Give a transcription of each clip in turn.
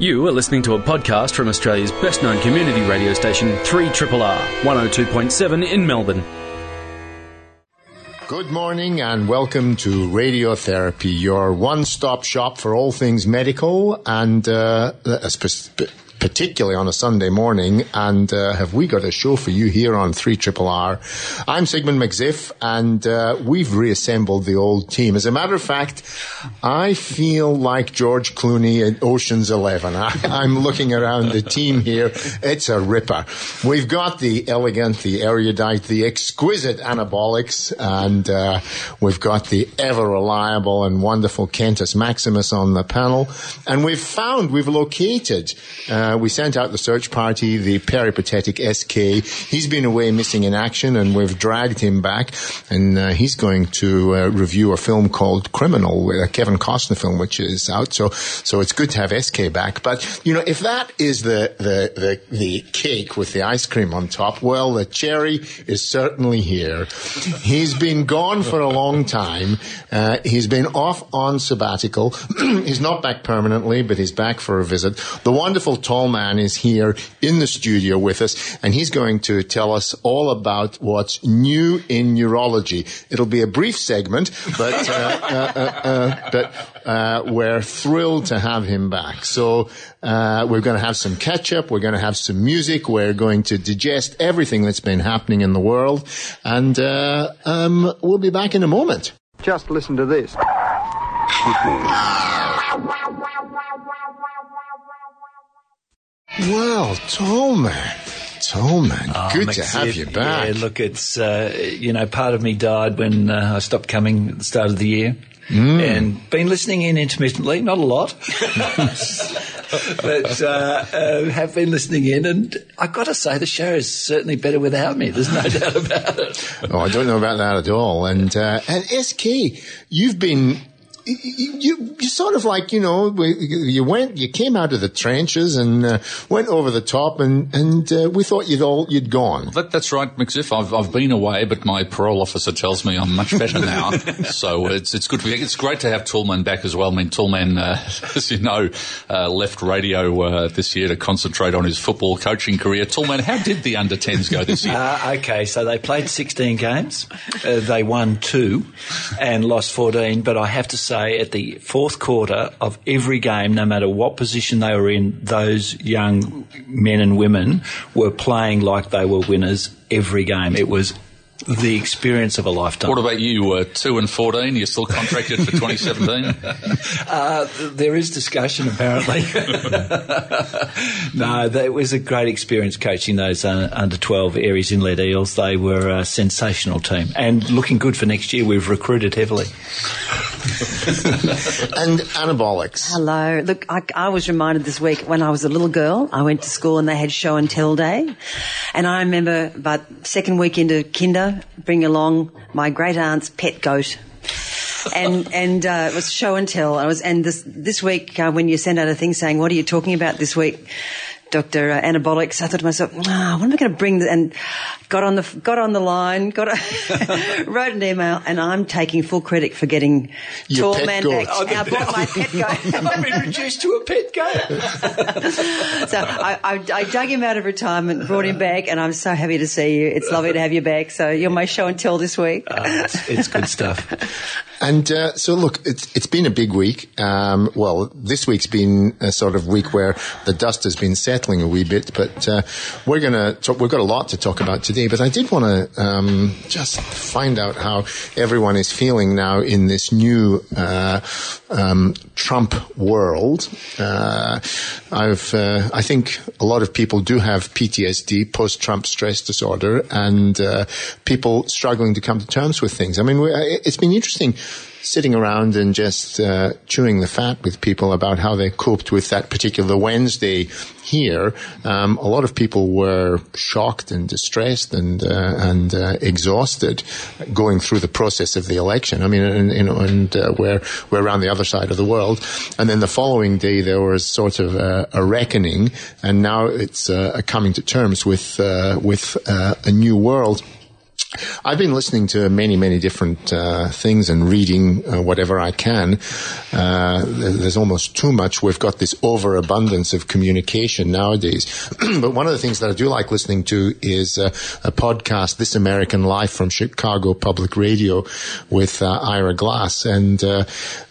You are listening to a podcast from Australia's best known community radio station, 3RRR, 102.7 in Melbourne. Good morning and welcome to Radiotherapy, your one stop shop for all things medical and uh, particularly on a Sunday morning. And uh, have we got a show for you here on 3 Triple R? I'm Sigmund McZiff, and uh, we've reassembled the old team. As a matter of fact, I feel like George Clooney in Ocean's Eleven. I, I'm looking around the team here. It's a ripper. We've got the elegant, the erudite, the exquisite Annabolics, and uh, we've got the ever reliable and wonderful Kentus Maximus on the panel. And we've found, we've located, uh, uh, we sent out the search party, the peripatetic SK. He's been away missing in action and we've dragged him back and uh, he's going to uh, review a film called Criminal, a Kevin Costner film, which is out. So, so it's good to have SK back. But, you know, if that is the, the, the, the cake with the ice cream on top, well, the cherry is certainly here. He's been gone for a long time. Uh, he's been off on sabbatical. he's not back permanently, but he's back for a visit. The wonderful Tom man is here in the studio with us, and he's going to tell us all about what's new in neurology. It'll be a brief segment, but uh, uh, uh, uh but uh, we're thrilled to have him back. So uh, we're going to have some catch up. We're going to have some music. We're going to digest everything that's been happening in the world, and um, we'll be back in a moment. Just listen to this. Well, Tallman. Tallman, oh, good to have you back. Yeah, look, it's, uh, you know, part of me died when uh, I stopped coming at the start of the year. Mm. And been listening in intermittently, not a lot, but uh, uh, have been listening in. And I've got to say, the show is certainly better without me. There's no doubt about it. oh, I don't know about that at all. And uh, and SK, you've been you, you sort of like, you know, you went, you came out of the trenches and uh, went over the top and, and uh, we thought you'd all, you'd gone. That, that's right, McZiff. I've, I've been away, but my parole officer tells me I'm much better now. so it's, it's good. It's great to have Toolman back as well. I mean, Toolman, uh, as you know, uh, left radio uh, this year to concentrate on his football coaching career. Toolman, how did the under 10s go this year? Uh, okay, so they played 16 games. they won two and lost 14, but I have to say, say at the fourth quarter of every game, no matter what position they were in, those young men and women were playing like they were winners every game. It was the experience of a lifetime. What about you? Uh, two and fourteen. You're still contracted for 2017. uh, there is discussion, apparently. no, it was a great experience coaching those uh, under 12 Aireys Inlet Eels. They were a sensational team and looking good for next year. We've recruited heavily. and Annabolics. Hello. Look, I, I, was reminded this week when I was a little girl, I went to school and they had show and tell day. And I remember about second week into kinder, bring along my great aunt's pet goat and and uh, it was show and tell. I was and this this week uh, when you send out a thing saying what are you talking about this week, Doctor uh, Annabolics, I thought to myself, oh, what am I going to bring? And got on the got on the line, got a, wrote an email, and I'm taking full credit for getting Your tall man goat. back. Oh, I bought my pet goat. I've been reduced to a pet goat. so I, I, I, dug him out of retirement, brought him back, and I'm so happy to see you. It's lovely to have you back. So you're my show and tell this week. Uh, it's, it's, good stuff. And uh, so, look, it's it's been a big week. Um, well, this week's been a sort of week where the dust has been settling a wee bit, but uh, we're to talk, we've got a lot to talk about today but I did want to um, just find out how everyone is feeling now in this new uh, um, Trump world. Uh, I've, uh, I think a lot of people do have PTSD, post-Trump stress disorder, and uh, people struggling to come to terms with things. I mean, it's been interesting sitting around and just uh, chewing the fat with people about how they coped with that particular Wednesday here. Um, a lot of people were shocked and distressed and uh, and uh, exhausted going through the process of the election. I mean, and, know, and uh, we're we're around the other side of the world. And then the following day there was sort of a, a reckoning, and now it's uh, coming to terms with uh, with a new world. I've been listening to many, many different uh, things and reading uh, whatever I can. Uh, there's almost too much. We've got this overabundance of communication nowadays. but one of the things that I do like listening to is uh, a podcast, This American Life from Chicago Public Radio with uh, Ira Glass. And uh,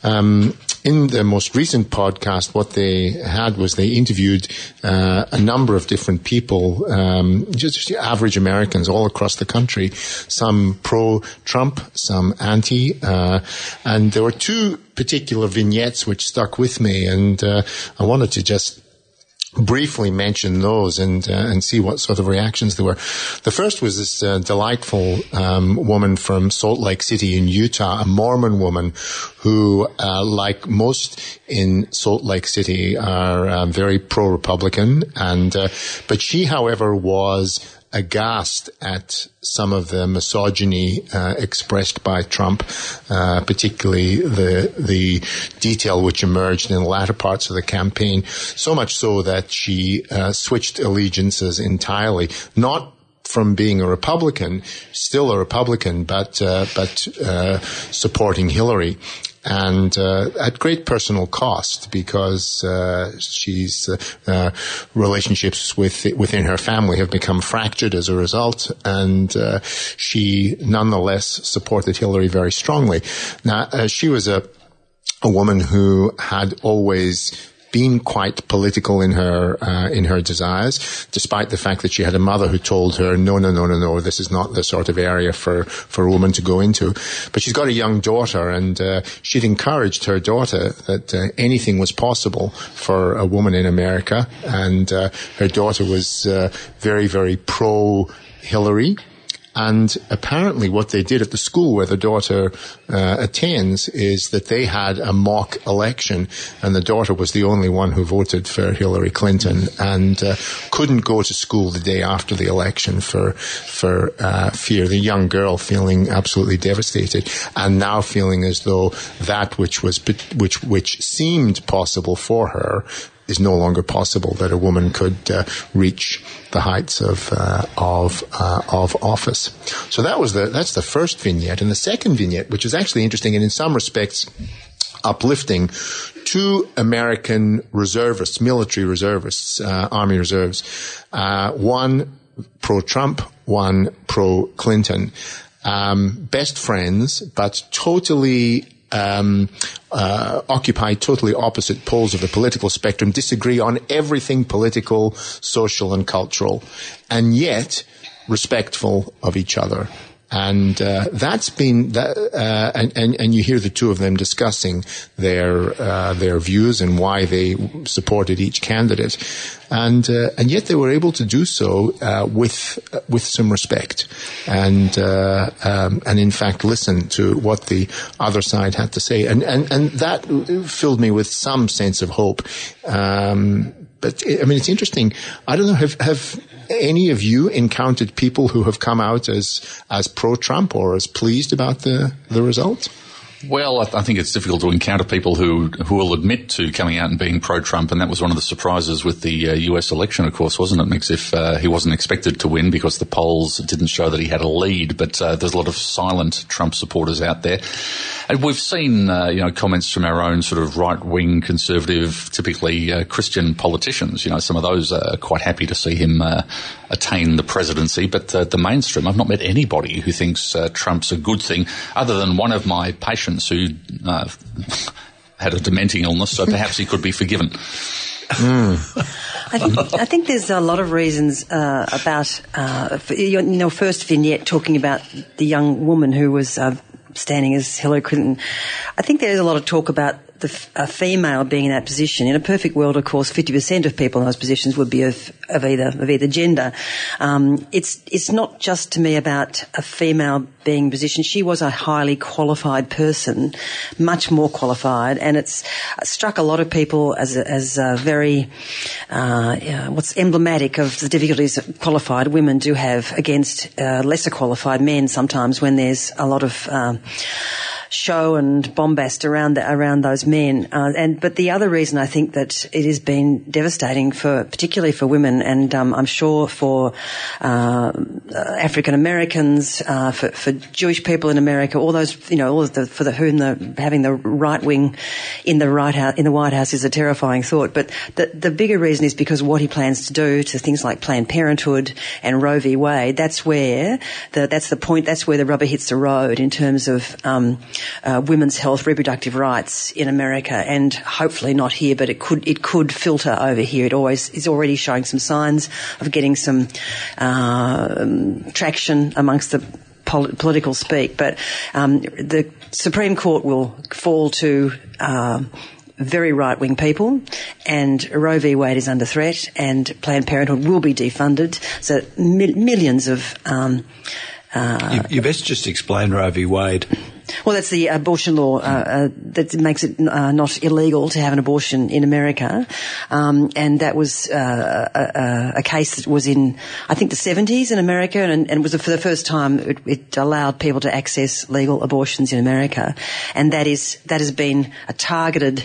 um, in the most recent podcast, what they had was they interviewed uh, a number of different people, um, just average Americans all across the country, some pro-Trump, some anti, uh, and there were two particular vignettes which stuck with me, and uh, I wanted to just briefly mention those and uh, and see what sort of reactions there were. The first was this uh, delightful um, woman from Salt Lake City in Utah, a Mormon woman who, uh, like most in Salt Lake City, are um, very pro-Republican, and uh, but she, however, was aghast at some of the misogyny uh, expressed by Trump, uh, particularly the the detail which emerged in the latter parts of the campaign. So much so that she uh, switched allegiances entirely, not from being a Republican, still a Republican, but uh, but uh, supporting Hillary, and uh, at great personal cost because uh, she's uh, uh relationships with within her family have become fractured as a result, and uh, she nonetheless supported Hillary very strongly. Now uh, she was a a woman who had always been quite political in her uh, in her desires, despite the fact that she had a mother who told her, "No, no, no, no, no, this is not the sort of area for for a woman to go into." But she's got a young daughter, and uh, she'd encouraged her daughter that uh, anything was possible for a woman in America, and uh, her daughter was uh, very, very pro Hillary. And apparently, what they did at the school where the daughter uh, attends is that they had a mock election, and the daughter was the only one who voted for Hillary Clinton, and uh, couldn't go to school the day after the election for for uh, fear. The young girl feeling absolutely devastated, and now feeling as though that which was which which seemed possible for her is no longer possible that a woman could uh, reach the heights of uh, of uh, of office. So that was the that's the first vignette, and the second vignette, which is actually interesting and in some respects uplifting, two American reservists, military reservists, uh, army reserves, uh, one pro-Trump, one pro-Clinton. Um, best friends, but totally um, uh, occupy totally opposite poles of the political spectrum, disagree on everything political, social, and cultural, and yet respectful of each other. And uh, that's been that, uh, and, and and you hear the two of them discussing their uh, their views and why they supported each candidate, and uh, and yet they were able to do so uh, with with some respect, and uh, um, and in fact listen to what the other side had to say, and and and that filled me with some sense of hope. Um, but I mean, it's interesting. I don't know. Have have any of you encountered people who have come out as as pro Trump or as pleased about the the result? Well, I, think it's difficult to encounter people who who will admit to coming out and being pro-Trump, and that was one of the surprises with the uh, U.S. election, of course, wasn't it, McZiff uh, he wasn't expected to win because the polls didn't show that he had a lead, but uh, there's a lot of silent Trump supporters out there, and we've seen uh, you know comments from our own sort of right-wing conservative, typically uh, Christian politicians. You know, some of those are quite happy to see him uh, attain the presidency, but the mainstream, I've not met anybody who thinks Trump's a good thing, other than one of my patients who uh, had a dementing illness, so perhaps he could be forgiven. Mm. I, think, I think there's a lot of reasons uh, about uh, your first vignette talking about the young woman who was uh, standing as Hillary Clinton. I think there's a lot of talk about the, a female being in that position. In a perfect world, of course, 50% of people in those positions would be of, of either, of either gender. Um, it's, it's not just to me about a female being in position. She was a highly qualified person, much more qualified, and it's struck a lot of people as a, as a very, uh, what's emblematic of the difficulties that qualified women do have against uh, lesser qualified men sometimes when there's a lot of, um, show and bombast around the, around those men. Uh, and but the other reason I think that it has been devastating for particularly for women, and um, I'm sure for uh, African Americans, uh, for, for Jewish people in America, all those you know, all of the for the whom the having the right wing in the right house, in the White House is a terrifying thought. But the the bigger reason is because what he plans to do to things like Planned Parenthood and Roe v. Wade. That's where the, that's the point. That's where the rubber hits the road in terms of um, uh, women's health, reproductive rights in America, and hopefully not here, but it could it could filter over here. It always is already showing some signs of getting some uh, traction amongst the political speak. But um, the Supreme Court will fall to. Uh, very right wing people, and Roe v. Wade is under threat, and Planned Parenthood will be defunded. So mi- millions of um, you, you best just explain Roe v. Wade. Well, that's the abortion law uh, uh, that makes it uh, not illegal to have an abortion in America, um, and that was uh, a, a, case that was in, I think, the 70s in America, and, and was for the first time it, it, allowed people to access legal abortions in America, and that is that has been a targeted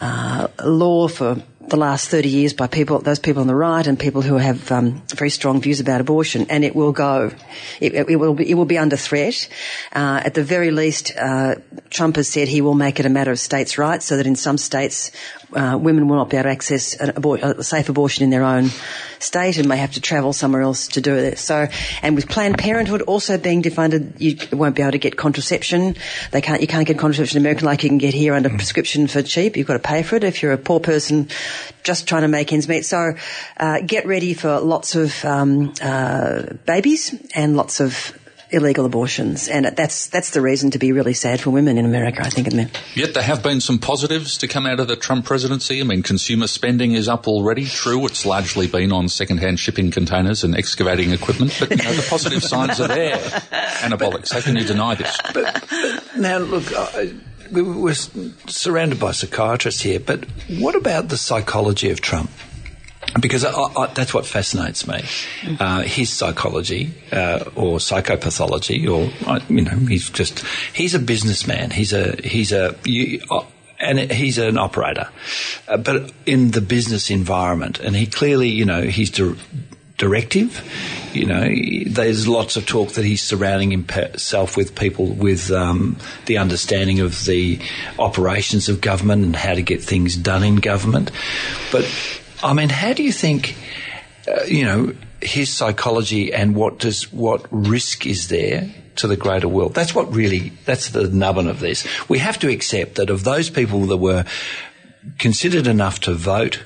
uh, law for the last 30 years by people, those people on the right and people who have um, very strong views about abortion, and it will go. It, it will be, it will be under threat. Uh, at the very least, uh, Trump has said he will make it a matter of states' rights, so that in some states, uh, women will not be able to access abor- a safe abortion in their own state and may have to travel somewhere else to do it. So, and with Planned Parenthood also being defunded, you won't be able to get contraception. They can't, you can't get contraception in America like you can get here under prescription for cheap. You've got to pay for it if you're a poor person just trying to make ends meet. So, uh, get ready for lots of um, uh, babies and lots of illegal abortions, and that's that's the reason to be really sad for women in America. I think, isn't Yet there have been some positives to come out of the Trump presidency. I mean, consumer spending is up already. True, it's largely been on second-hand shipping containers and excavating equipment, but you know, the positive signs are there. Annabolics, how can you deny this? But, but now, look. Uh, I, we're surrounded by psychiatrists here, but what about the psychology of Trump? Because I, I, that's what fascinates me. Uh, his psychology uh, or psychopathology, or uh, you know, he's just he's a businessman. He's a he's a you, uh, and he's an operator, uh, but in the business environment, and he clearly, you know, he's. Di- directive. You know, there's lots of talk that he's surrounding himself with people with um, the understanding of the operations of government and how to get things done in government. But I mean, how do you think, uh, you know, his psychology and what does what risk is there to the greater world? That's what really that's the nubbin of this. We have to accept that of those people that were considered enough to vote,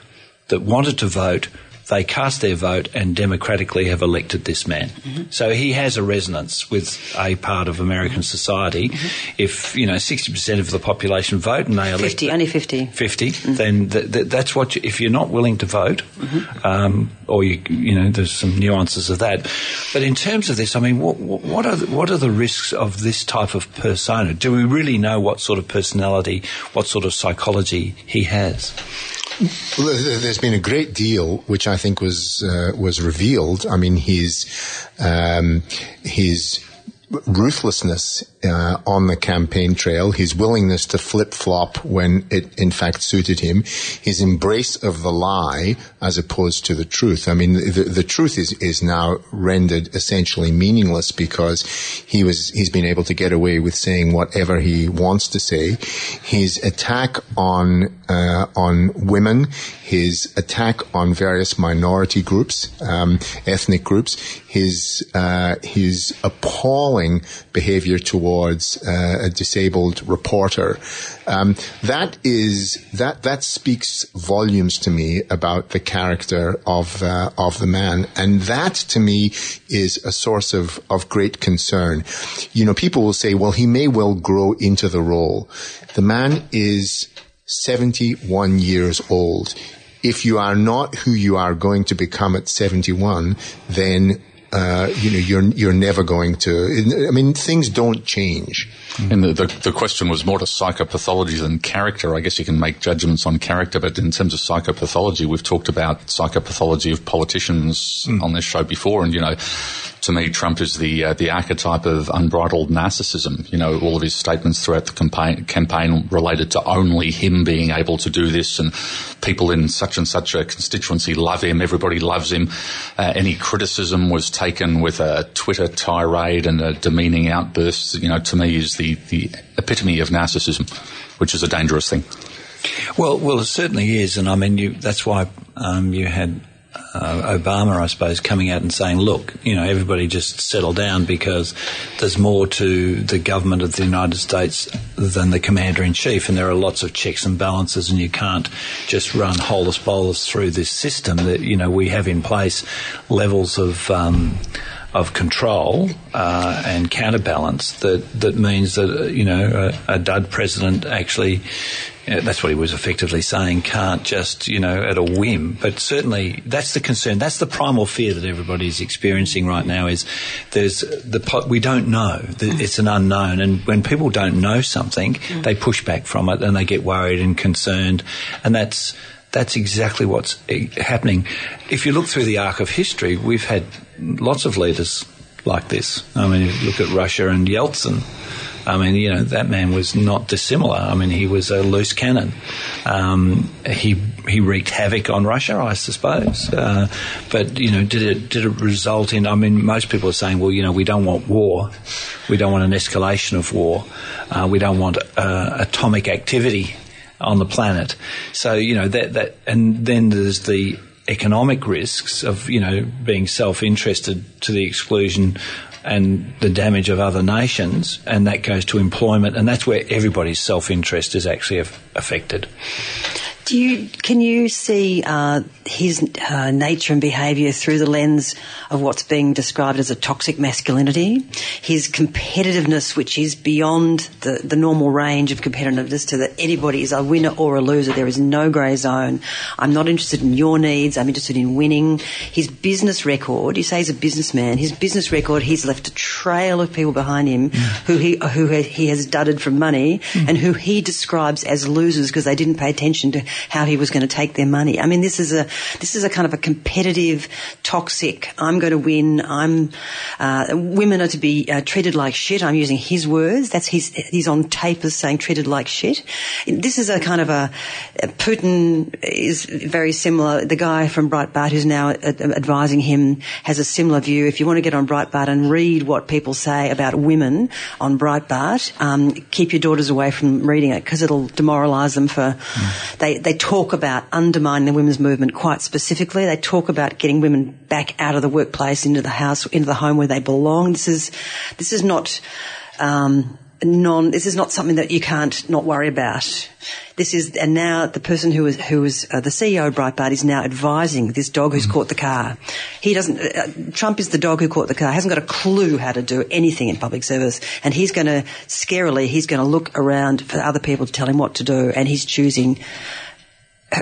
that wanted to vote, they cast their vote and democratically have elected this man. Mm-hmm. So he has a resonance with a part of American society. Mm-hmm. If, you know, 60% of the population vote and they elect... 50, only 50. 50, mm-hmm. then th- th- that's what, you, if you're not willing to vote, mm-hmm. um, or you, you know, there's some nuances of that. But in terms of this, I mean, what, what are the, what are the risks of this type of persona? Do we really know what sort of personality, what sort of psychology he has? There's been a great deal which I think was uh, was revealed. I mean, his um, his ruthlessness uh, on the campaign trail, his willingness to flip flop when it in fact suited him, his embrace of the lie as opposed to the truth. I mean, the, the truth is, is now rendered essentially meaningless because he was, he's been able to get away with saying whatever he wants to say. His attack on, uh, on women, his attack on various minority groups, um, ethnic groups, his, uh, his appalling behavior towards uh, a disabled reporter. Um, that is that that speaks volumes to me about the character of uh, of the man, and that to me is a source of of great concern. You know, people will say, "Well, he may well grow into the role." The man is 71 years old. If you are not who you are going to become at 71, then uh, you know, you're you're never going to. I mean, things don't change. And the, the, the question was more to psychopathology than character. I guess you can make judgments on character, but in terms of psychopathology, we've talked about psychopathology of politicians mm. on this show before, and you know, to me, Trump is the uh, the archetype of unbridled narcissism. You know, all of his statements throughout the campaign, campaign related to only him being able to do this, and people in such and such a constituency love him. Everybody loves him. Uh, any criticism was taken with a Twitter tirade and a demeaning outburst. You know, to me, is the the epitome of narcissism, which is a dangerous thing. Well, well, it certainly is, and I mean, you, that's why um, you had uh, Obama, I suppose, coming out and saying, look, you know, everybody just settle down because there's more to the government of the United States than the commander in chief, and there are lots of checks and balances, and you can't just run holus bolus through this system that, you know, we have in place levels of. Um, of control uh, and counterbalance that that means that uh, you know a, a dud president actually that's what he was effectively saying can't just you know at a whim. But certainly that's the concern. That's the primal fear that everybody is experiencing right now is there's the we don't know. It's an unknown. And when people don't know something mm. they push back from it and they get worried and concerned. And that's that's exactly what's happening. If you look through the arc of history, we've had lots of leaders like this. I mean, you look at Russia and Yeltsin. I mean, you know, that man was not dissimilar. I mean, he was a loose cannon. Um, he he wreaked havoc on Russia, I suppose. Uh, but you know, did it did it result in? I mean, most people are saying, well, you know, we don't want war. We don't want an escalation of war. Uh, we don't want uh, atomic activity on the planet. So you know that that, and then there's the economic risks of you know being self-interested to the exclusion and the damage of other nations, and that goes to employment, and that's where everybody's self-interest is actually affected. Do you can you see uh, his uh, nature and behaviour through the lens of what's being described as a toxic masculinity? His competitiveness, which is beyond the, the normal range of competitiveness, to that anybody is a winner or a loser. There is no grey zone. I'm not interested in your needs. I'm interested in winning. His business record. You say he's a businessman. His business record. He's left a trail of people behind him who he who he has dudded from money mm. and who he describes as losers because they didn't pay attention to how he was going to take their money. I mean, this is a this is a kind of a competitive, toxic. I'm going to win. I'm uh, women are to be uh, treated like shit. I'm using his words. That's his. He's on tape as saying treated like shit. This is a kind of a Putin is very similar. The guy from Breitbart who's now advising him has a similar view. If you want to get on Breitbart and read what people say about women on Breitbart, um, keep your daughters away from reading it because it'll demoralise them for. Mm. They they talk about undermining the women's movement quite specifically. They talk about getting women back out of the workplace into the house, into the home where they belong. This is, this is not, um, non, this is not something that you can't not worry about. This is, and now the person who is, who is uh, the CEO of Breitbart is now advising this dog who's mm. caught the car. He doesn't, uh, Trump is the dog who caught the car, hasn't got a clue how to do anything in public service. And he's going to, scarily, he's going to look around for other people to tell him what to do. And he's choosing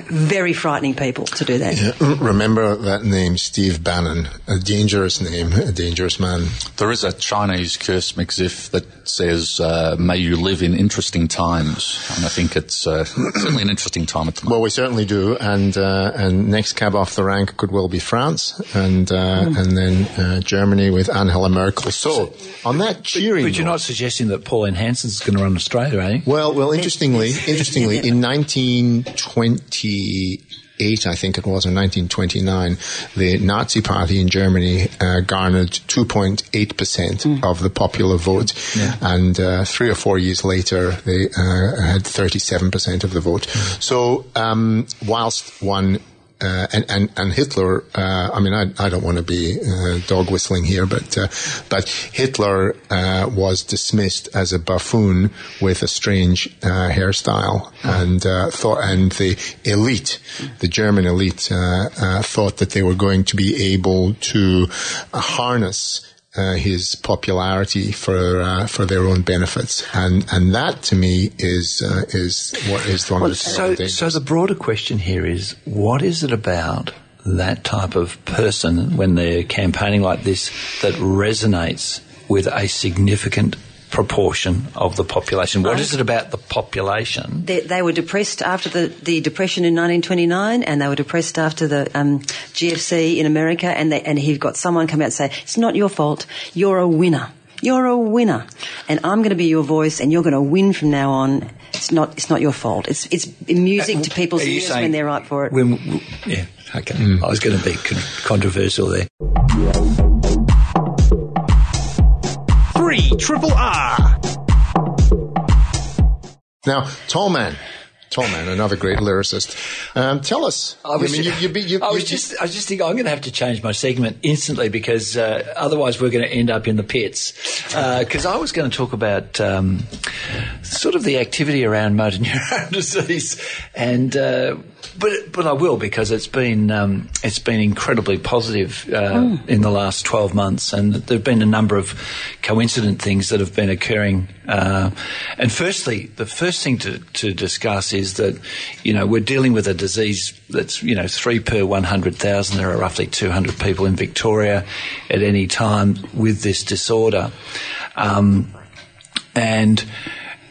very frightening people to do that. Yeah. Remember that name, Steve Bannon, a dangerous name, a dangerous man. There is a Chinese curse McZiff that says, uh, may you live in interesting times. And I think it's uh, certainly an interesting time at the moment. Well, we certainly do. And, uh, and next cab off the rank could well be France and, mm. and then uh, Germany with Angela Merkel. So, on that cheering But, but you're note, not suggesting that Pauline Hanson's going to run Australia, are you? Well, well, interestingly, interestingly, in 1920, 1928, I think it was, or 1929, the Nazi Party in Germany uh, garnered 2.8 percent mm. of the popular vote, yeah. and uh, three or four years later, they uh, had 37 percent of the vote. Mm. So, um, whilst one uh, and, and, and Hitler, uh, I mean, I, I don't want to be uh, dog whistling here, but, uh, but Hitler uh, was dismissed as a buffoon with a strange uh, hairstyle and, thought, and the elite, the German elite, thought that they were going to be able to harness uh, his popularity for uh, for their own benefits, and and that to me is uh, is what is one well, of the so so the broader question here is what is it about that type of person when they're campaigning like this that resonates with a significant proportion of the population. What is it about the population? They, they were depressed after the, the depression in 1929, and they were depressed after the um, GFC in America. And they, and he got someone come out and say, "It's not your fault. You're a winner. You're a winner, and I'm going to be your voice, and you're going to win from now on." It's not. It's not your fault. It's it's music to people's ears saying when they're right for it. When, yeah, okay. I was going to be con- controversial there. Triple R. Now, Tallman. Tallman, another great lyricist. Um, tell us. I was, mean, you, you, you, I was just, I was just thinking, I'm going to have to change my segment instantly because uh, otherwise we're going to end up in the pits. Because I was going to talk about um, sort of the activity around motor neuron disease, and uh, but but I will because it's been um, it's been incredibly positive uh, in the last 12 months, and there've been a number of coincident things that have been occurring. Uh, and firstly, the first thing to, to discuss is that you know we're dealing with a disease that's you know three per 100,000. There are roughly 200 people in Victoria at any time with this disorder, um, and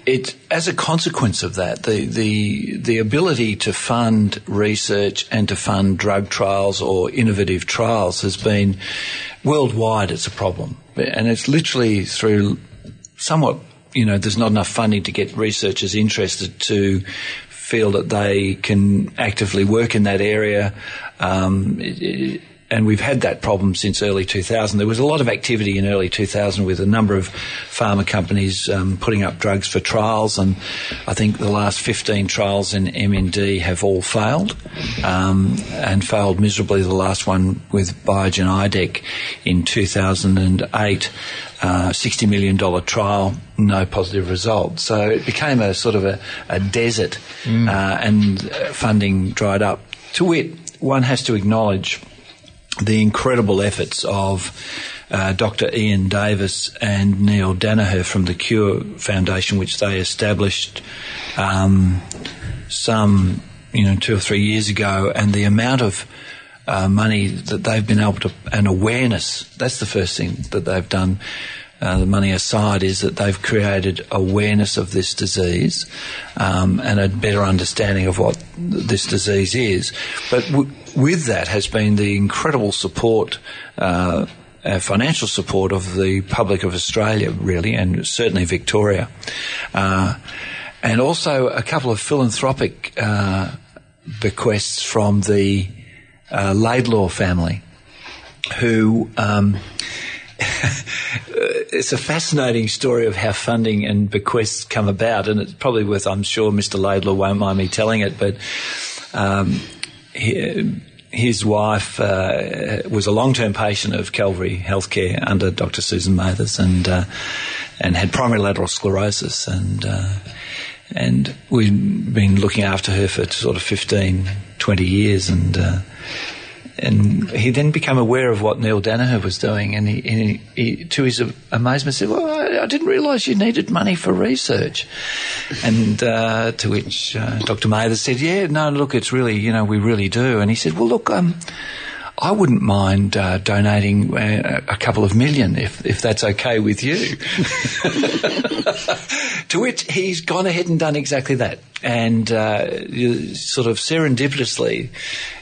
it, as a consequence of that, the, the, the ability to fund research and to fund drug trials or innovative trials has been worldwide, it's a problem. And it's literally through somewhat, you know, there's not enough funding to get researchers interested to feel that they can actively work in that area. Um, it- it- and we've had that problem since early 2000. There was a lot of activity in early 2000 with a number of pharma companies um, putting up drugs for trials, and I think the last 15 trials in MND have all failed, um, and failed miserably. The last one with Biogen IDEC in 2008. Uh, $60 million trial, no positive result. So it became a sort of a, a desert, uh, and uh, funding dried up. To wit, one has to acknowledge the incredible efforts of uh, Dr. Ian Davis and Neale Daniher from the Cure Foundation, which they established um, some, you know, two or three years ago, and the amount of uh, money that they've been able to, and awareness, that's the first thing that they've done. Uh, the money aside is that they've created awareness of this disease um, and a better understanding of what th- this disease is. But w- with that has been the incredible support, uh, uh, financial support of the public of Australia, really, and certainly Victoria. Uh, and also a couple of philanthropic uh, bequests from the uh, Laidlaw family, who um, it's a fascinating story of how funding and bequests come about, and it's probably worth. I'm sure Mr. Laidlaw won't mind me telling it, but um, he, his wife uh, was a long-term patient of Calvary Healthcare under Dr. Susan Mathers, and uh, and had primary lateral sclerosis, and uh, and we've been looking after her for sort of 15, 20 years, and. And he then became aware of what Neale Daniher was doing, and he, and he, he to his amazement, said, "Well, I, I didn't realise you needed money for research." And uh, to which uh, Dr. Mather said, "Yeah, no, look, it's really, you know, we really do." And he said, "Well, look, um, I wouldn't mind uh, donating uh, a couple of million if if that's okay with you." to which he's gone ahead and done exactly that, and uh, sort of serendipitously.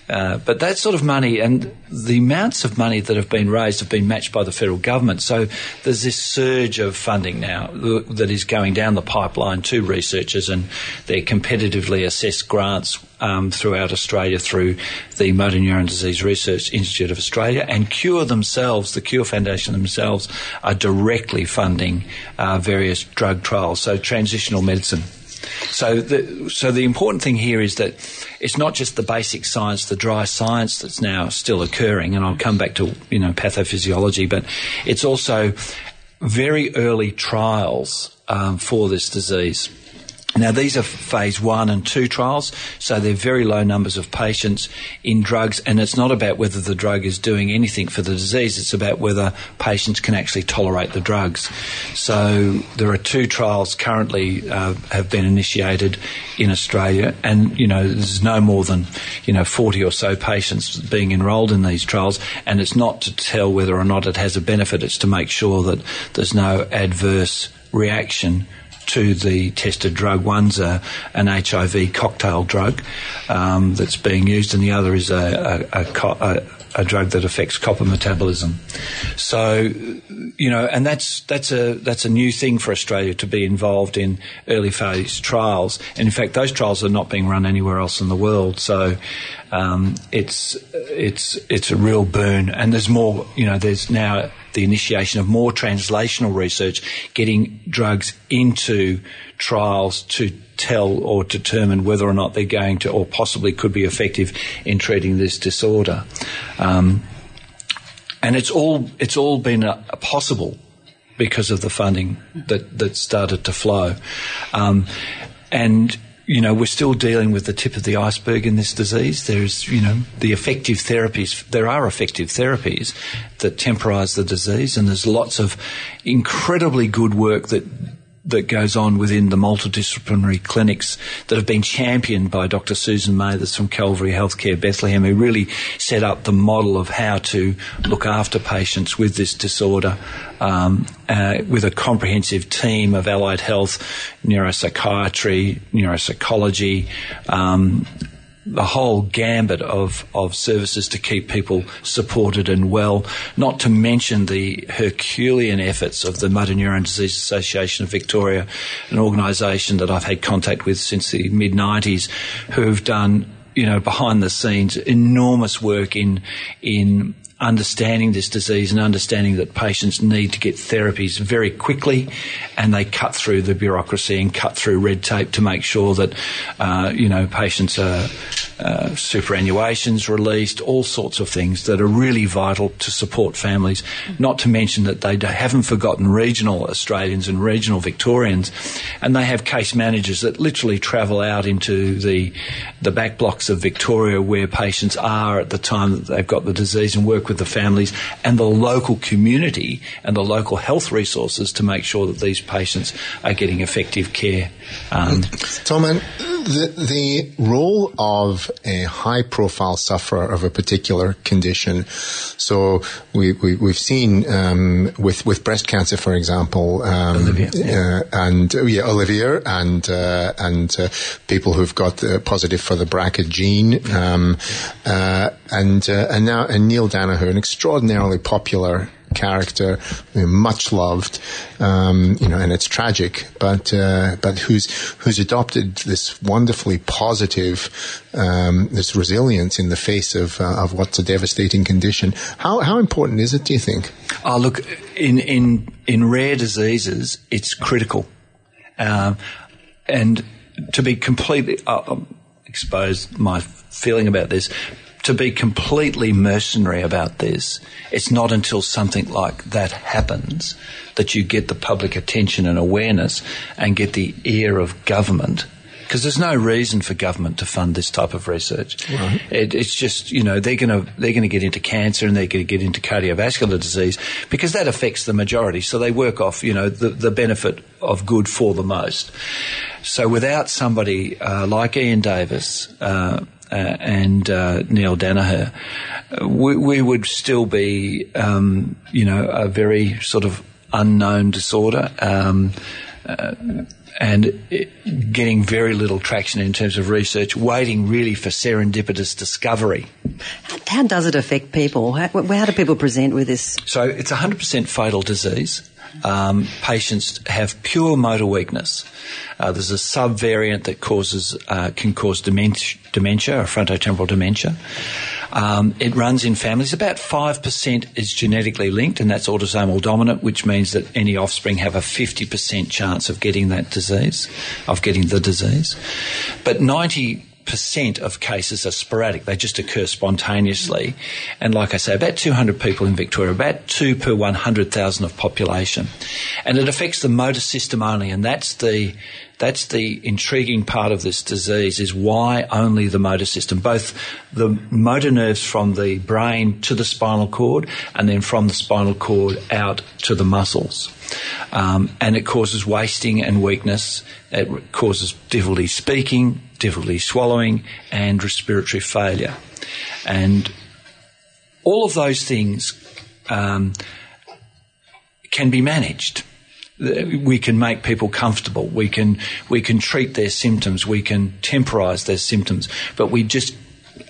Uh, but that sort of money and the amounts of money that have been raised have been matched by the federal government. So there's this surge of funding now that is going down the pipeline to researchers and their competitively assessed grants um, throughout Australia through the Motor Neuron Disease Research Institute of Australia and Cure themselves, the Cure Foundation themselves, are directly funding uh, various drug trials. So transitional medicine. So the, so the important thing here is that it's not just the basic science, the dry science that's now still occurring, and I'll come back to, you know, pathophysiology, but it's also very early trials um, for this disease. Now, these are phase one and two trials, so they're very low numbers of patients in drugs, and it's not about whether the drug is doing anything for the disease, it's about whether patients can actually tolerate the drugs. So, there are two trials currently uh, have been initiated in Australia, and you know, there's no more than you know 40 or so patients being enrolled in these trials, and it's not to tell whether or not it has a benefit, it's to make sure that there's no adverse reaction to the tested drug. One's a, an HIV cocktail drug um, that's being used, and the other is a, a, a, a drug that affects copper metabolism. So, you know, and that's that's a that's a new thing for Australia to be involved in early phase trials. And in fact, those trials are not being run anywhere else in the world. So, um, it's it's it's a real boon. And there's more. You know, there's now the initiation of more translational research, getting drugs into trials to tell or determine whether or not they're going to or possibly could be effective in treating this disorder. Um, and it's all it's all been a, a possible because of the funding that that started to flow, um, and you know, we're still dealing with the tip of the iceberg in this disease. There's, you know, the effective therapies, there are effective therapies that temporise the disease, and there's lots of incredibly good work that that goes on within the multidisciplinary clinics that have been championed by Dr. Susan Mathers from Calvary Healthcare Bethlehem, who really set up the model of how to look after patients with this disorder um, uh, with a comprehensive team of allied health, neuropsychiatry, neuropsychology, um, the whole gambit of, of services to keep people supported and well, not to mention the Herculean efforts of the Motor Neurone Disease Association of Victoria, an organisation that I've had contact with since the mid 90s, who've done you know, behind the scenes, enormous work in in understanding this disease and understanding that patients need to get therapies very quickly, and they cut through the bureaucracy and cut through red tape to make sure that uh, you know patients are uh, superannuations released, all sorts of things that are really vital to support families. Not to mention that they haven't forgotten regional Australians and regional Victorians, and they have case managers that literally travel out into the the back blocks of Victoria where patients are at the time that they've got the disease and work with the families and the local community and the local health resources to make sure that these patients are getting effective care. Um, Tom, the, the role of a high profile sufferer of a particular condition. So we, we, have seen um, with, with breast cancer, for example, um, Olivia, yeah. Uh, and oh, yeah, Olivia, and uh, and uh, people who've got positive for the BRCA gene, um, uh, and uh, and now and Neale Daniher, an extraordinarily popular character, much loved, um, you know, and it's tragic, but uh, but who's who's adopted this wonderfully positive, um, this resilience in the face of uh, of what's a devastating condition. How how important is it? Do you think? Oh, look, in in in rare diseases, it's critical, um, and to be completely uh, expose my feeling about this to be completely mercenary about this. It's not until something like that happens that you get the public attention and awareness and get the ear of government because there's no reason for government to fund this type of research. Right. It, it's just you know they're going to they're going to get into cancer and they're going to get into cardiovascular disease because that affects the majority. So they work off you know the, the benefit of good for the most. So without somebody uh, like Ian Davis. Uh, uh, and uh, Neale Daniher, we, we, would still be, um, you know, a very sort of unknown disorder. Um, uh, and getting very little traction in terms of research, waiting really for serendipitous discovery. How does it affect people? How, how do people present with this? So it's a 100% fatal disease. Um, patients have pure motor weakness. Uh, there's a subvariant that causes uh, can cause dementia, dementia or frontotemporal dementia. Um, it runs in families. About 5% is genetically linked, and that's autosomal dominant, which means that any offspring have a 50% chance of getting that disease, of getting the disease. But 90 percent of cases are sporadic. They just occur spontaneously. And like I say, about 200 people in Victoria, about two per 100,000 of population. And it affects the motor system only. And that's the, that's the intriguing part of this disease is why only the motor system, both the motor nerves from the brain to the spinal cord and then from the spinal cord out to the muscles. Um, and it causes wasting and weakness. It causes difficulty speaking, difficulty swallowing, and respiratory failure. And all of those things um, can be managed. we can make people comfortable. We can we can treat their symptoms. We can temporise their symptoms, but we just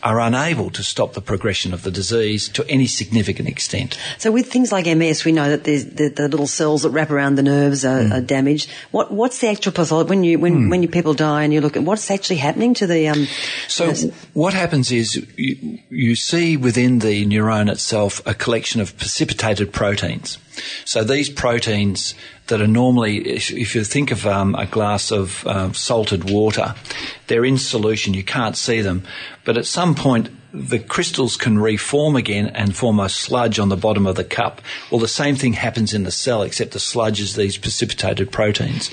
are unable to stop the progression of the disease to any significant extent. So with things like MS, we know that there's the, the little cells that wrap around the nerves are, hmm. are damaged. What what's the actual pathology when you when hmm. when you people die and you look at what's actually happening to the um? So yes. what happens is you, you see within the neuron itself a collection of precipitated proteins. So these proteins that are normally, if you think of um, a glass of um, salted water, they're in solution. You can't see them, but at some point the crystals can reform again and form a sludge on the bottom of the cup. Well, the same thing happens in the cell, except the sludge is these precipitated proteins.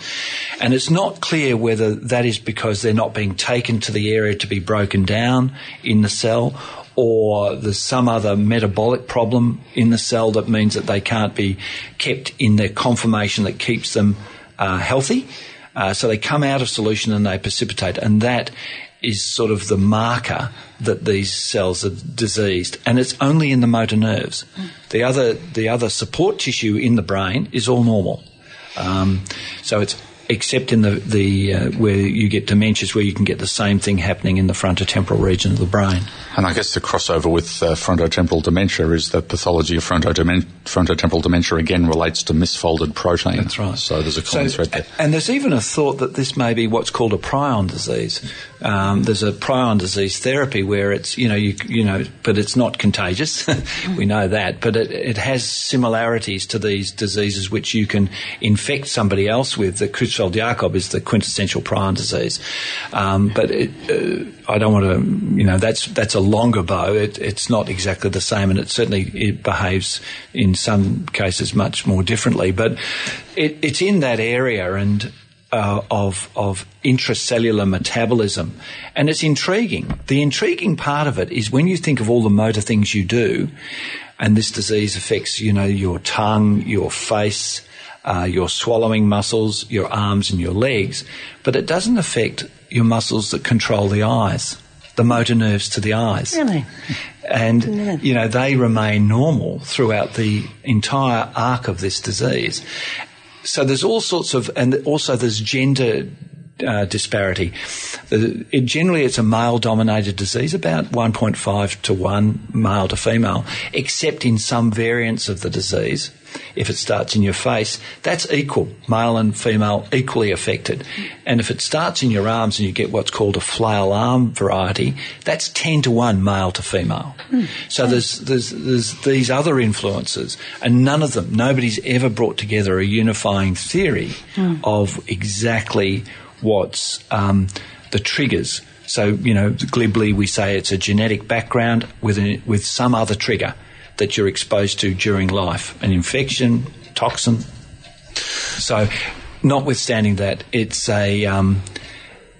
And it's not clear whether that is because they're not being taken to the area to be broken down in the cell or there's some other metabolic problem in the cell that means that they can't be kept in the conformation that keeps them uh, healthy. Uh, so they come out of solution and they precipitate, and that is sort of the marker that these cells are diseased, and it's only in the motor nerves. The other, the other support tissue in the brain is all normal. Um, so it's except in the the uh, where you get dementias, where you can get the same thing happening in the frontotemporal region of the brain. And I guess the crossover with uh, frontotemporal dementia is that pathology of frontodemen- frontotemporal dementia again relates to misfolded protein. That's right. So there's a common thread there. And there's even a thought that this may be what's called a prion disease. Um, there's a prion disease therapy where it's you know you you know, but it's not contagious. we know that, but it, it has similarities to these diseases which you can infect somebody else with. The Creutzfeldt-Jakob is the quintessential prion disease, um, but it, uh, I don't want to you know that's that's a longer bow. It, it's not exactly the same, and it certainly it behaves in some cases much more differently. But it, it's in that area, and uh, of of intracellular metabolism, and it's intriguing. The intriguing part of it is when you think of all the motor things you do, and this disease affects you know your tongue, your face. Uh, your swallowing muscles, your arms and your legs, but it doesn't affect your muscles that control the eyes, the motor nerves to the eyes Really? and Yeah. you know they remain normal throughout the entire arc of this disease. So there's all sorts of, and also there's gender uh, disparity. It, generally, it's a male-dominated disease, about 1.5 to one male to female, except in some variants of the disease. If it starts in your face, that's equal, male and female equally affected. And if it starts in your arms and you get what's called a flail arm variety, that's 10 to 1 male to female. So there's, there's, there's these other influences, and none of them, nobody's ever brought together a unifying theory of exactly what's um, the triggers. So, you know, glibly we say it's a genetic background with, with some other trigger that you're exposed to during life an infection, toxin. So, notwithstanding that, it's a. Um,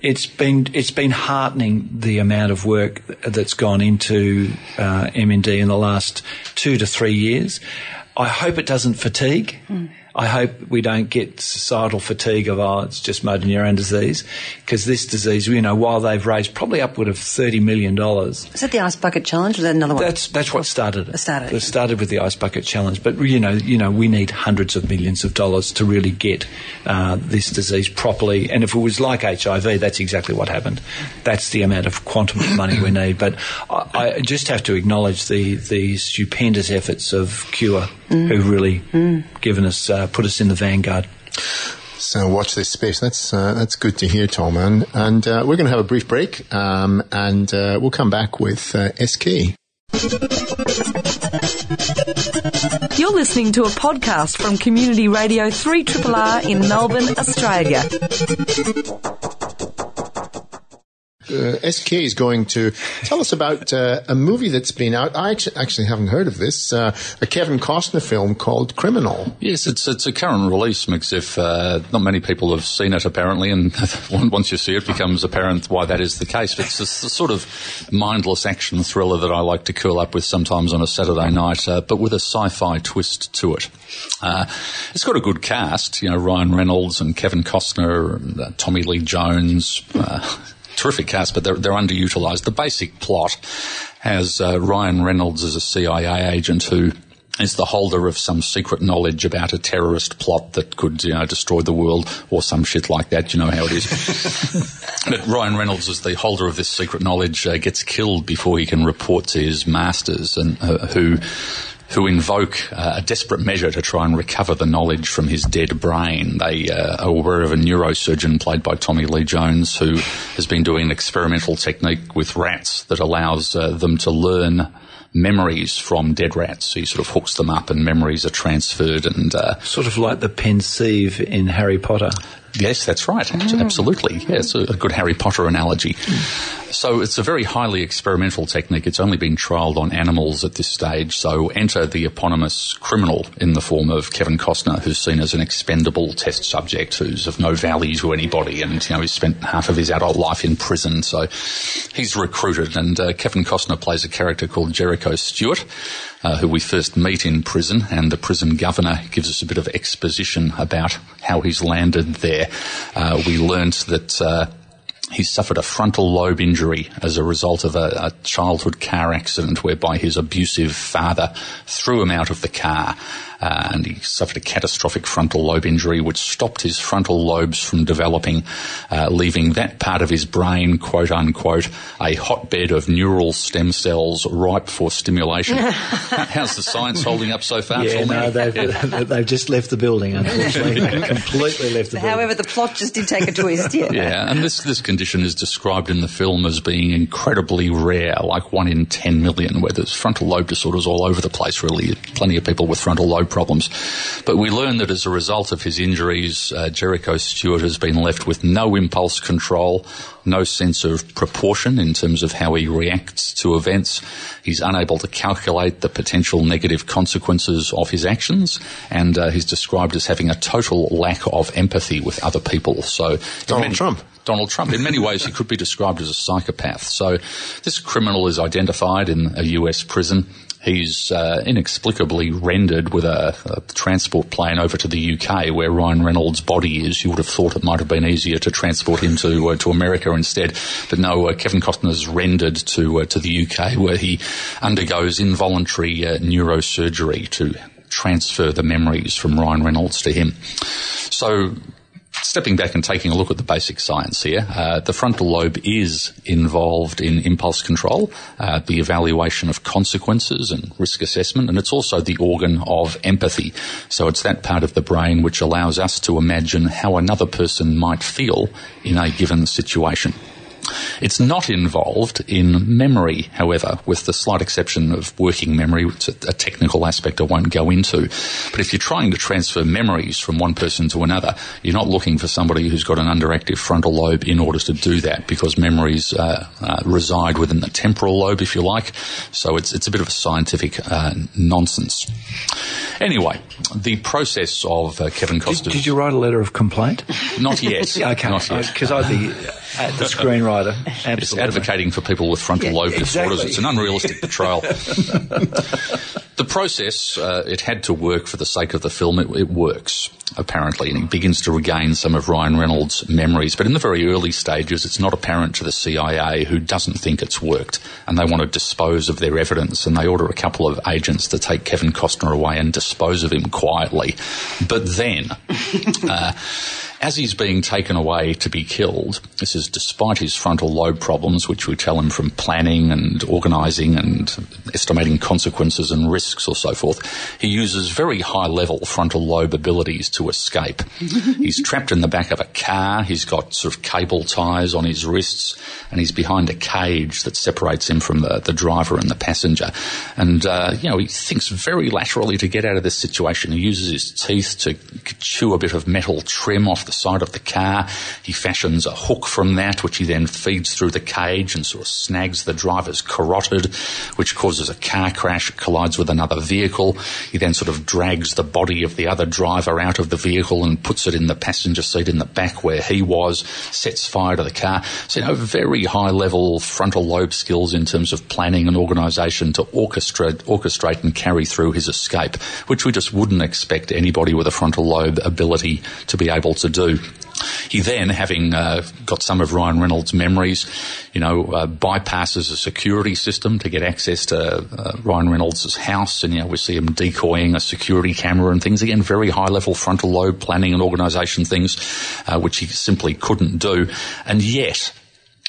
it's been it's been heartening the amount of work that's gone into uh, MND in the last two to three years. I hope it doesn't fatigue. I hope we don't get societal fatigue of oh it's just motor neurone disease because this disease you know while they've raised probably upward of thirty million dollars Is that the ice bucket challenge? Or is that another one? that's that's what started it. It started it. Started with the ice bucket challenge, but you know, you know, we need hundreds of millions of dollars to really get uh, this disease properly. And if it was like HIV, that's exactly what happened. That's the amount of quantum of money we need. But I, I just have to acknowledge the the stupendous efforts of Cure, Mm. who've really given us uh, put us in the vanguard. So watch this space. That's uh, that's good to hear, Tom. And, and uh, we're going to have a brief break, um, and uh, we'll come back with uh, SK. You're listening to a podcast from Community Radio 3RRR in Melbourne, Australia. Uh, SK is going to tell us about uh, a movie that's been out. I actually, haven't heard of this. Uh, a Kevin Costner film called Criminal. Yes, it's it's a current release, Mix. If uh, not many people have seen it, apparently, and once you see it, it becomes apparent why that is the case. But it's s- sort of mindless action thriller that I like to curl up with sometimes on a Saturday night, uh, but with a sci-fi twist to it. Uh, it's got a good cast, you know, Ryan Reynolds and Kevin Costner, and, Tommy Lee Jones. Terrific cast, but they're, they're underutilized. The basic plot has uh, Ryan Reynolds as a CIA agent who is the holder of some secret knowledge about a terrorist plot that could, you know, destroy the world or some shit like that. You know how it is. but Ryan Reynolds, as the holder of this secret knowledge, uh, gets killed before he can report to his masters, and uh, who who invoke uh, a desperate measure to try and recover the knowledge from his dead brain. They uh, are aware of a neurosurgeon played by Tommy Lee Jones who has been doing an experimental technique with rats that allows uh, them to learn memories from dead rats. So he sort of hooks them up and memories are transferred and uh, Sort of like the pensieve in Harry Potter. Yes, that's right. Absolutely. Yeah, it's a, good Harry Potter analogy. So it's a very highly experimental technique. It's only been trialled on animals at this stage. So enter the eponymous criminal in the form of Kevin Costner, who's seen as an expendable test subject who's of no value to anybody and, you know, he's spent half of his adult life in prison. So he's recruited and uh, Kevin Costner plays a character called Jericho Stewart. Uh, who we first meet in prison, and the prison governor gives us a bit of exposition about how he's landed there. Uh, we learnt that uh, he suffered a frontal lobe injury as a result of a, a, childhood car accident whereby his abusive father threw him out of the car. Uh, and he suffered a catastrophic frontal lobe injury which stopped his frontal lobes from developing, uh, leaving that part of his brain, quote unquote, a hotbed of neural stem cells ripe for stimulation. How's the science holding up so far? Yeah, Phil? no, they've, they've just left the building, unfortunately. They've completely left the building. However, the plot just did take a twist. Yeah. Yeah, and this, this condition is described in the film as being incredibly rare, like one in 10 million, where there's frontal lobe disorders all over the place, really. Plenty of people with frontal lobe problems. But we learn that as a result of his injuries, uh, Jericho Stewart has been left with no impulse control, no sense of proportion in terms of how he reacts to events. He's unable to calculate the potential negative consequences of his actions, and uh, he's described as having a total lack of empathy with other people. So, Donald many- Trump. Donald Trump. In many ways, he could be described as a psychopath. So, this criminal is identified in a US prison. He's uh, inexplicably rendered with a, a transport plane over to the UK, where Ryan Reynolds' body is. You would have thought it might have been easier to transport him to uh, to America instead, but no. Uh, Kevin Costner's rendered to uh, to the UK, where he undergoes involuntary uh, neurosurgery to transfer the memories from Ryan Reynolds to him. So stepping back and taking a look at the basic science here, uh, the frontal lobe is involved in impulse control, uh, the evaluation of consequences and risk assessment, and it's also the organ of empathy. So it's that part of the brain which allows us to imagine how another person might feel in a given situation. It's not involved in memory, however, with the slight exception of working memory. It's a, a, technical aspect I won't go into. But if you're trying to transfer memories from one person to another, you're not looking for somebody who's got an underactive frontal lobe in order to do that because memories uh, uh, reside within the temporal lobe, if you like. So it's, it's a bit of a scientific uh, nonsense. Anyway, the process of uh, Kevin Costner. Did, did, you write a letter of complaint? Not yet. okay. Because I'd be at the screenwriter. Absolutely. It's advocating for people with frontal Yeah, lobe exactly. disorders. It's an unrealistic portrayal. the process, uh, it had to work for the sake of the film. It, it works, apparently, and he begins to regain some of Ryan Reynolds' memories. But in the very early stages, it's not apparent to the CIA who doesn't think it's worked, and they want to dispose of their evidence, and they order a couple of agents to take Kevin Costner away and dispose of him quietly. But then, uh, as he's being taken away to be killed, this is despite his frontal lobe problems, which we tell him from planning and organising and estimating consequences and risks or so forth, he uses very high level frontal lobe abilities to escape. he's trapped in the back of a car, he's got sort of cable ties on his wrists, and he's behind a cage that separates him from the, the driver and the passenger. And, uh, you know, he thinks very laterally to get out of this situation. He uses his teeth to chew a bit of metal trim off the side of the car. He fashions a hook from that, which he then feeds through the cage and sort of snags the driver's carotid, which causes a car crash, collides with another vehicle. He then sort of drags the body of the other driver out of the vehicle and puts it in the passenger seat in the back where he was, sets fire to the car. So, you know, very high level frontal lobe skills in terms of planning and organisation to orchestrate, orchestrate and carry through his escape, which we just wouldn't expect anybody with a frontal lobe ability to be able to do. He then, having uh, got some of Ryan Reynolds' memories, you know, uh, bypasses a security system to get access to uh, Ryan Reynolds' house, and you know, we see him decoying a security camera and things. Again, very high level frontal lobe planning and organisation things, uh, which he simply couldn't do, and yet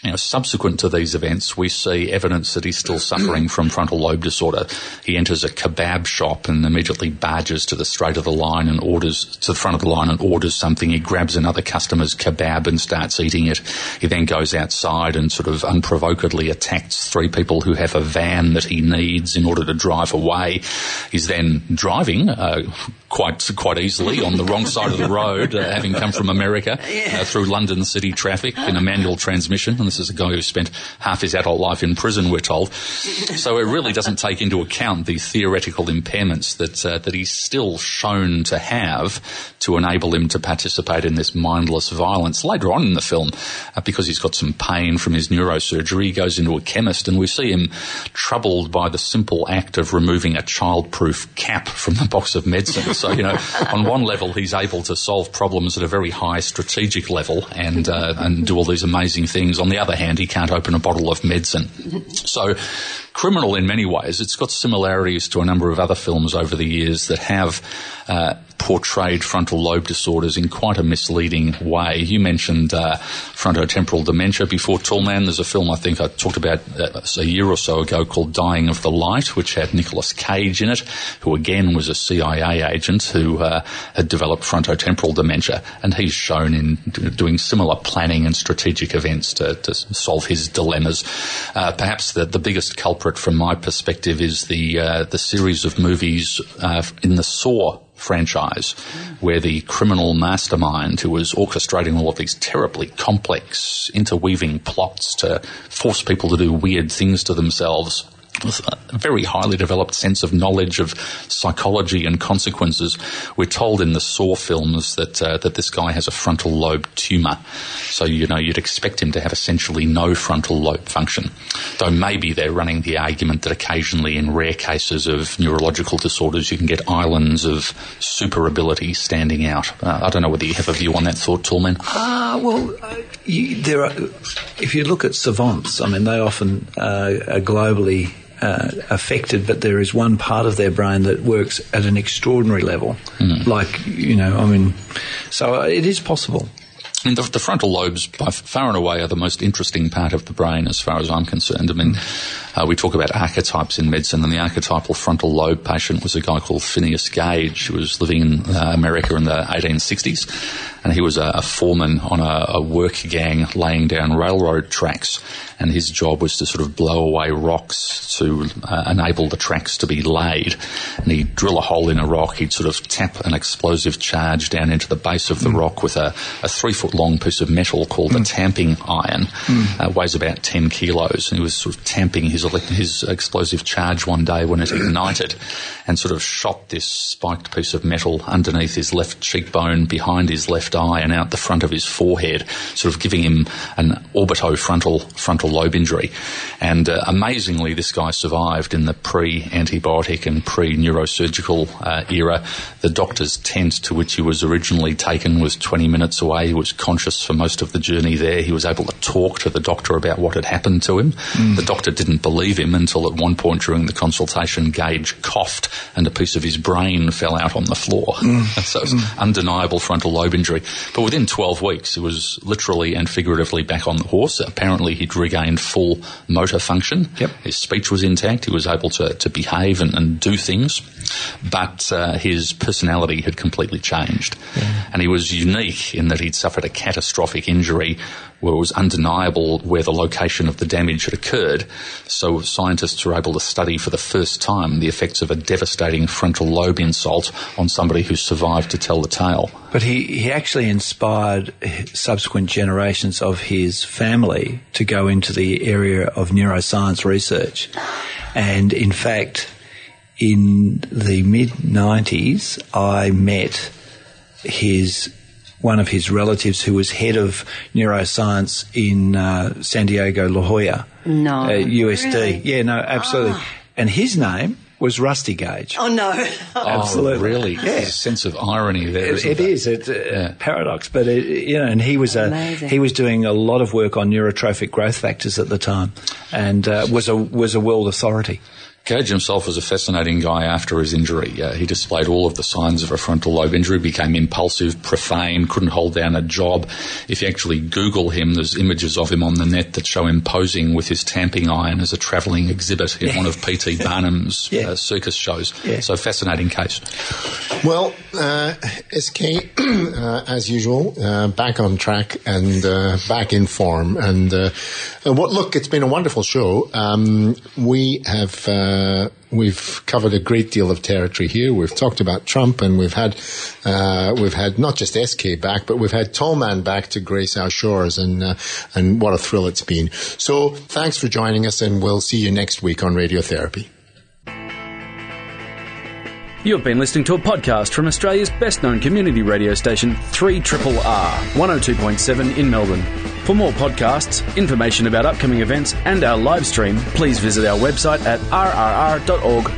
you know, subsequent to these events, we see evidence that he's still suffering from frontal lobe disorder. He enters a kebab shop and immediately barges to the straight of the line and orders to the front of the line and orders something. He grabs another customer's kebab and starts eating it. He then goes outside and sort of unprovokedly attacks three people who have a van that he needs in order to drive away. He's then driving uh, quite quite easily on the wrong side of the road, uh, having come from America uh, through London city traffic in a manual transmission. This is a guy who spent half his adult life in prison, we're told. So it really doesn't take into account the theoretical impairments that uh, that he's still shown to have to enable him to participate in this mindless violence. Later on in the film, uh, because he's got some pain from his neurosurgery, he goes into a chemist, and we see him troubled by the simple act of removing a childproof cap from the box of medicine. So, you know, on one level, he's able to solve problems at a very high strategic level and, uh, and do all these amazing things. On the other hand, he can't open a bottle of medicine. So, criminal in many ways. It's got similarities to a number of other films over the years that have uh, portrayed frontal lobe disorders in quite a misleading way. You mentioned uh, frontotemporal dementia before, Tallman. There's a film I think I talked about uh, a year or so ago called Dying of the Light, which had Nicolas Cage in it, who again was a CIA agent who uh, had developed frontotemporal dementia, and he's shown in doing similar planning and strategic events to, to solve his dilemmas. Uh, perhaps the, the biggest culprit from my perspective is the uh, the series of movies uh, in the Saw franchise, where the criminal mastermind who was orchestrating all of these terribly complex, interweaving plots to force people to do weird things to themselves very highly developed sense of knowledge of psychology and consequences. We're told in the Saw films that uh, that this guy has a frontal lobe tumor, so you know you'd expect him to have essentially no frontal lobe function. Though maybe they're running the argument that occasionally, in rare cases of neurological disorders, you can get islands of super ability standing out. Uh, I don't know whether you have a view on that thought, Tallman. Ah, well, uh, you, there are. If you look at savants, I mean, they often uh, are globally uh, affected, but there is one part of their brain that works at an extraordinary level. Like, you know, I mean, so uh, it is possible. I mean, the, the frontal lobes, by far and away, are the most interesting part of the brain, as far as I'm concerned. I mean, uh, we talk about archetypes in medicine, and the archetypal frontal lobe patient was a guy called Phineas Gage, who was living in uh, America in the 1860s, and he was a, a foreman on a, a work gang laying down railroad tracks, and his job was to sort of blow away rocks to uh, enable the tracks to be laid. And he'd drill a hole in a rock, he'd sort of tap an explosive charge down into the base of the rock with a, a three foot long piece of metal called a tamping iron, uh, weighs about 10 kilos. And he was sort of tamping his, his explosive charge one day when it ignited and sort of shot this spiked piece of metal underneath his left cheekbone, behind his left eye, and out the front of his forehead, sort of giving him an orbitofrontal frontal lobe injury. And uh, amazingly, this guy survived in the pre-antibiotic and pre-neurosurgical uh, era. The doctor's tent to which he was originally taken was 20 minutes away. He was conscious for most of the journey there. He was able to talk to the doctor about what had happened to him. The doctor didn't believe him until at one point during the consultation, Gage coughed and a piece of his brain fell out on the floor. so it was undeniable frontal lobe injury. But within 12 weeks, he was literally and figuratively back on the horse. Apparently, he'd regained full motor function. Yep. His speech was intact. He was able to, to behave and, and do things. But uh, his personality had completely changed. And he was unique in that he'd suffered a catastrophic injury where it was undeniable where the location of the damage had occurred. So scientists were able to study for the first time the effects of a devastating frontal lobe insult on somebody who survived to tell the tale. But he, he actually inspired subsequent generations of his family to go into the area of neuroscience research. And in fact, in the mid 90s, I met his one of his relatives who was head of neuroscience in uh, San Diego La Jolla. No. Uh, USD. Really? Yeah, no, absolutely. And his name was Rusty Gage. Oh no. Absolutely. Oh, really? Yeah. A sense of irony there. It, isn't it there? is. It's a paradox, but it, you know, and he was a, he was doing a lot of work on neurotrophic growth factors at the time, and uh, was a was a world authority. Gage himself was a fascinating guy after his injury. Uh, he displayed all of the signs of a frontal lobe injury, became impulsive, profane, couldn't hold down a job. If you actually Google him, there's images of him on the net that show him posing with his tamping iron as a travelling exhibit in one of P.T. Barnum's Yeah. uh, circus shows. Yeah. So fascinating case. Well, uh, SK, uh, as usual, uh, back on track and uh, back in form. And uh, uh, what? Look, it's been a wonderful show. Um, we have uh, we've covered a great deal of territory here. We've talked about Trump, and we've had uh, we've had not just SK back, but we've had Tallman back to grace our shores, and uh, and what a thrill it's been. So, thanks for joining us, and we'll see you next week on Radiotherapy. You have been listening to a podcast from Australia's best known community radio station, 3RRR, 102.7 in Melbourne. For more podcasts, information about upcoming events, and our live stream, please visit our website at rrr.org.au.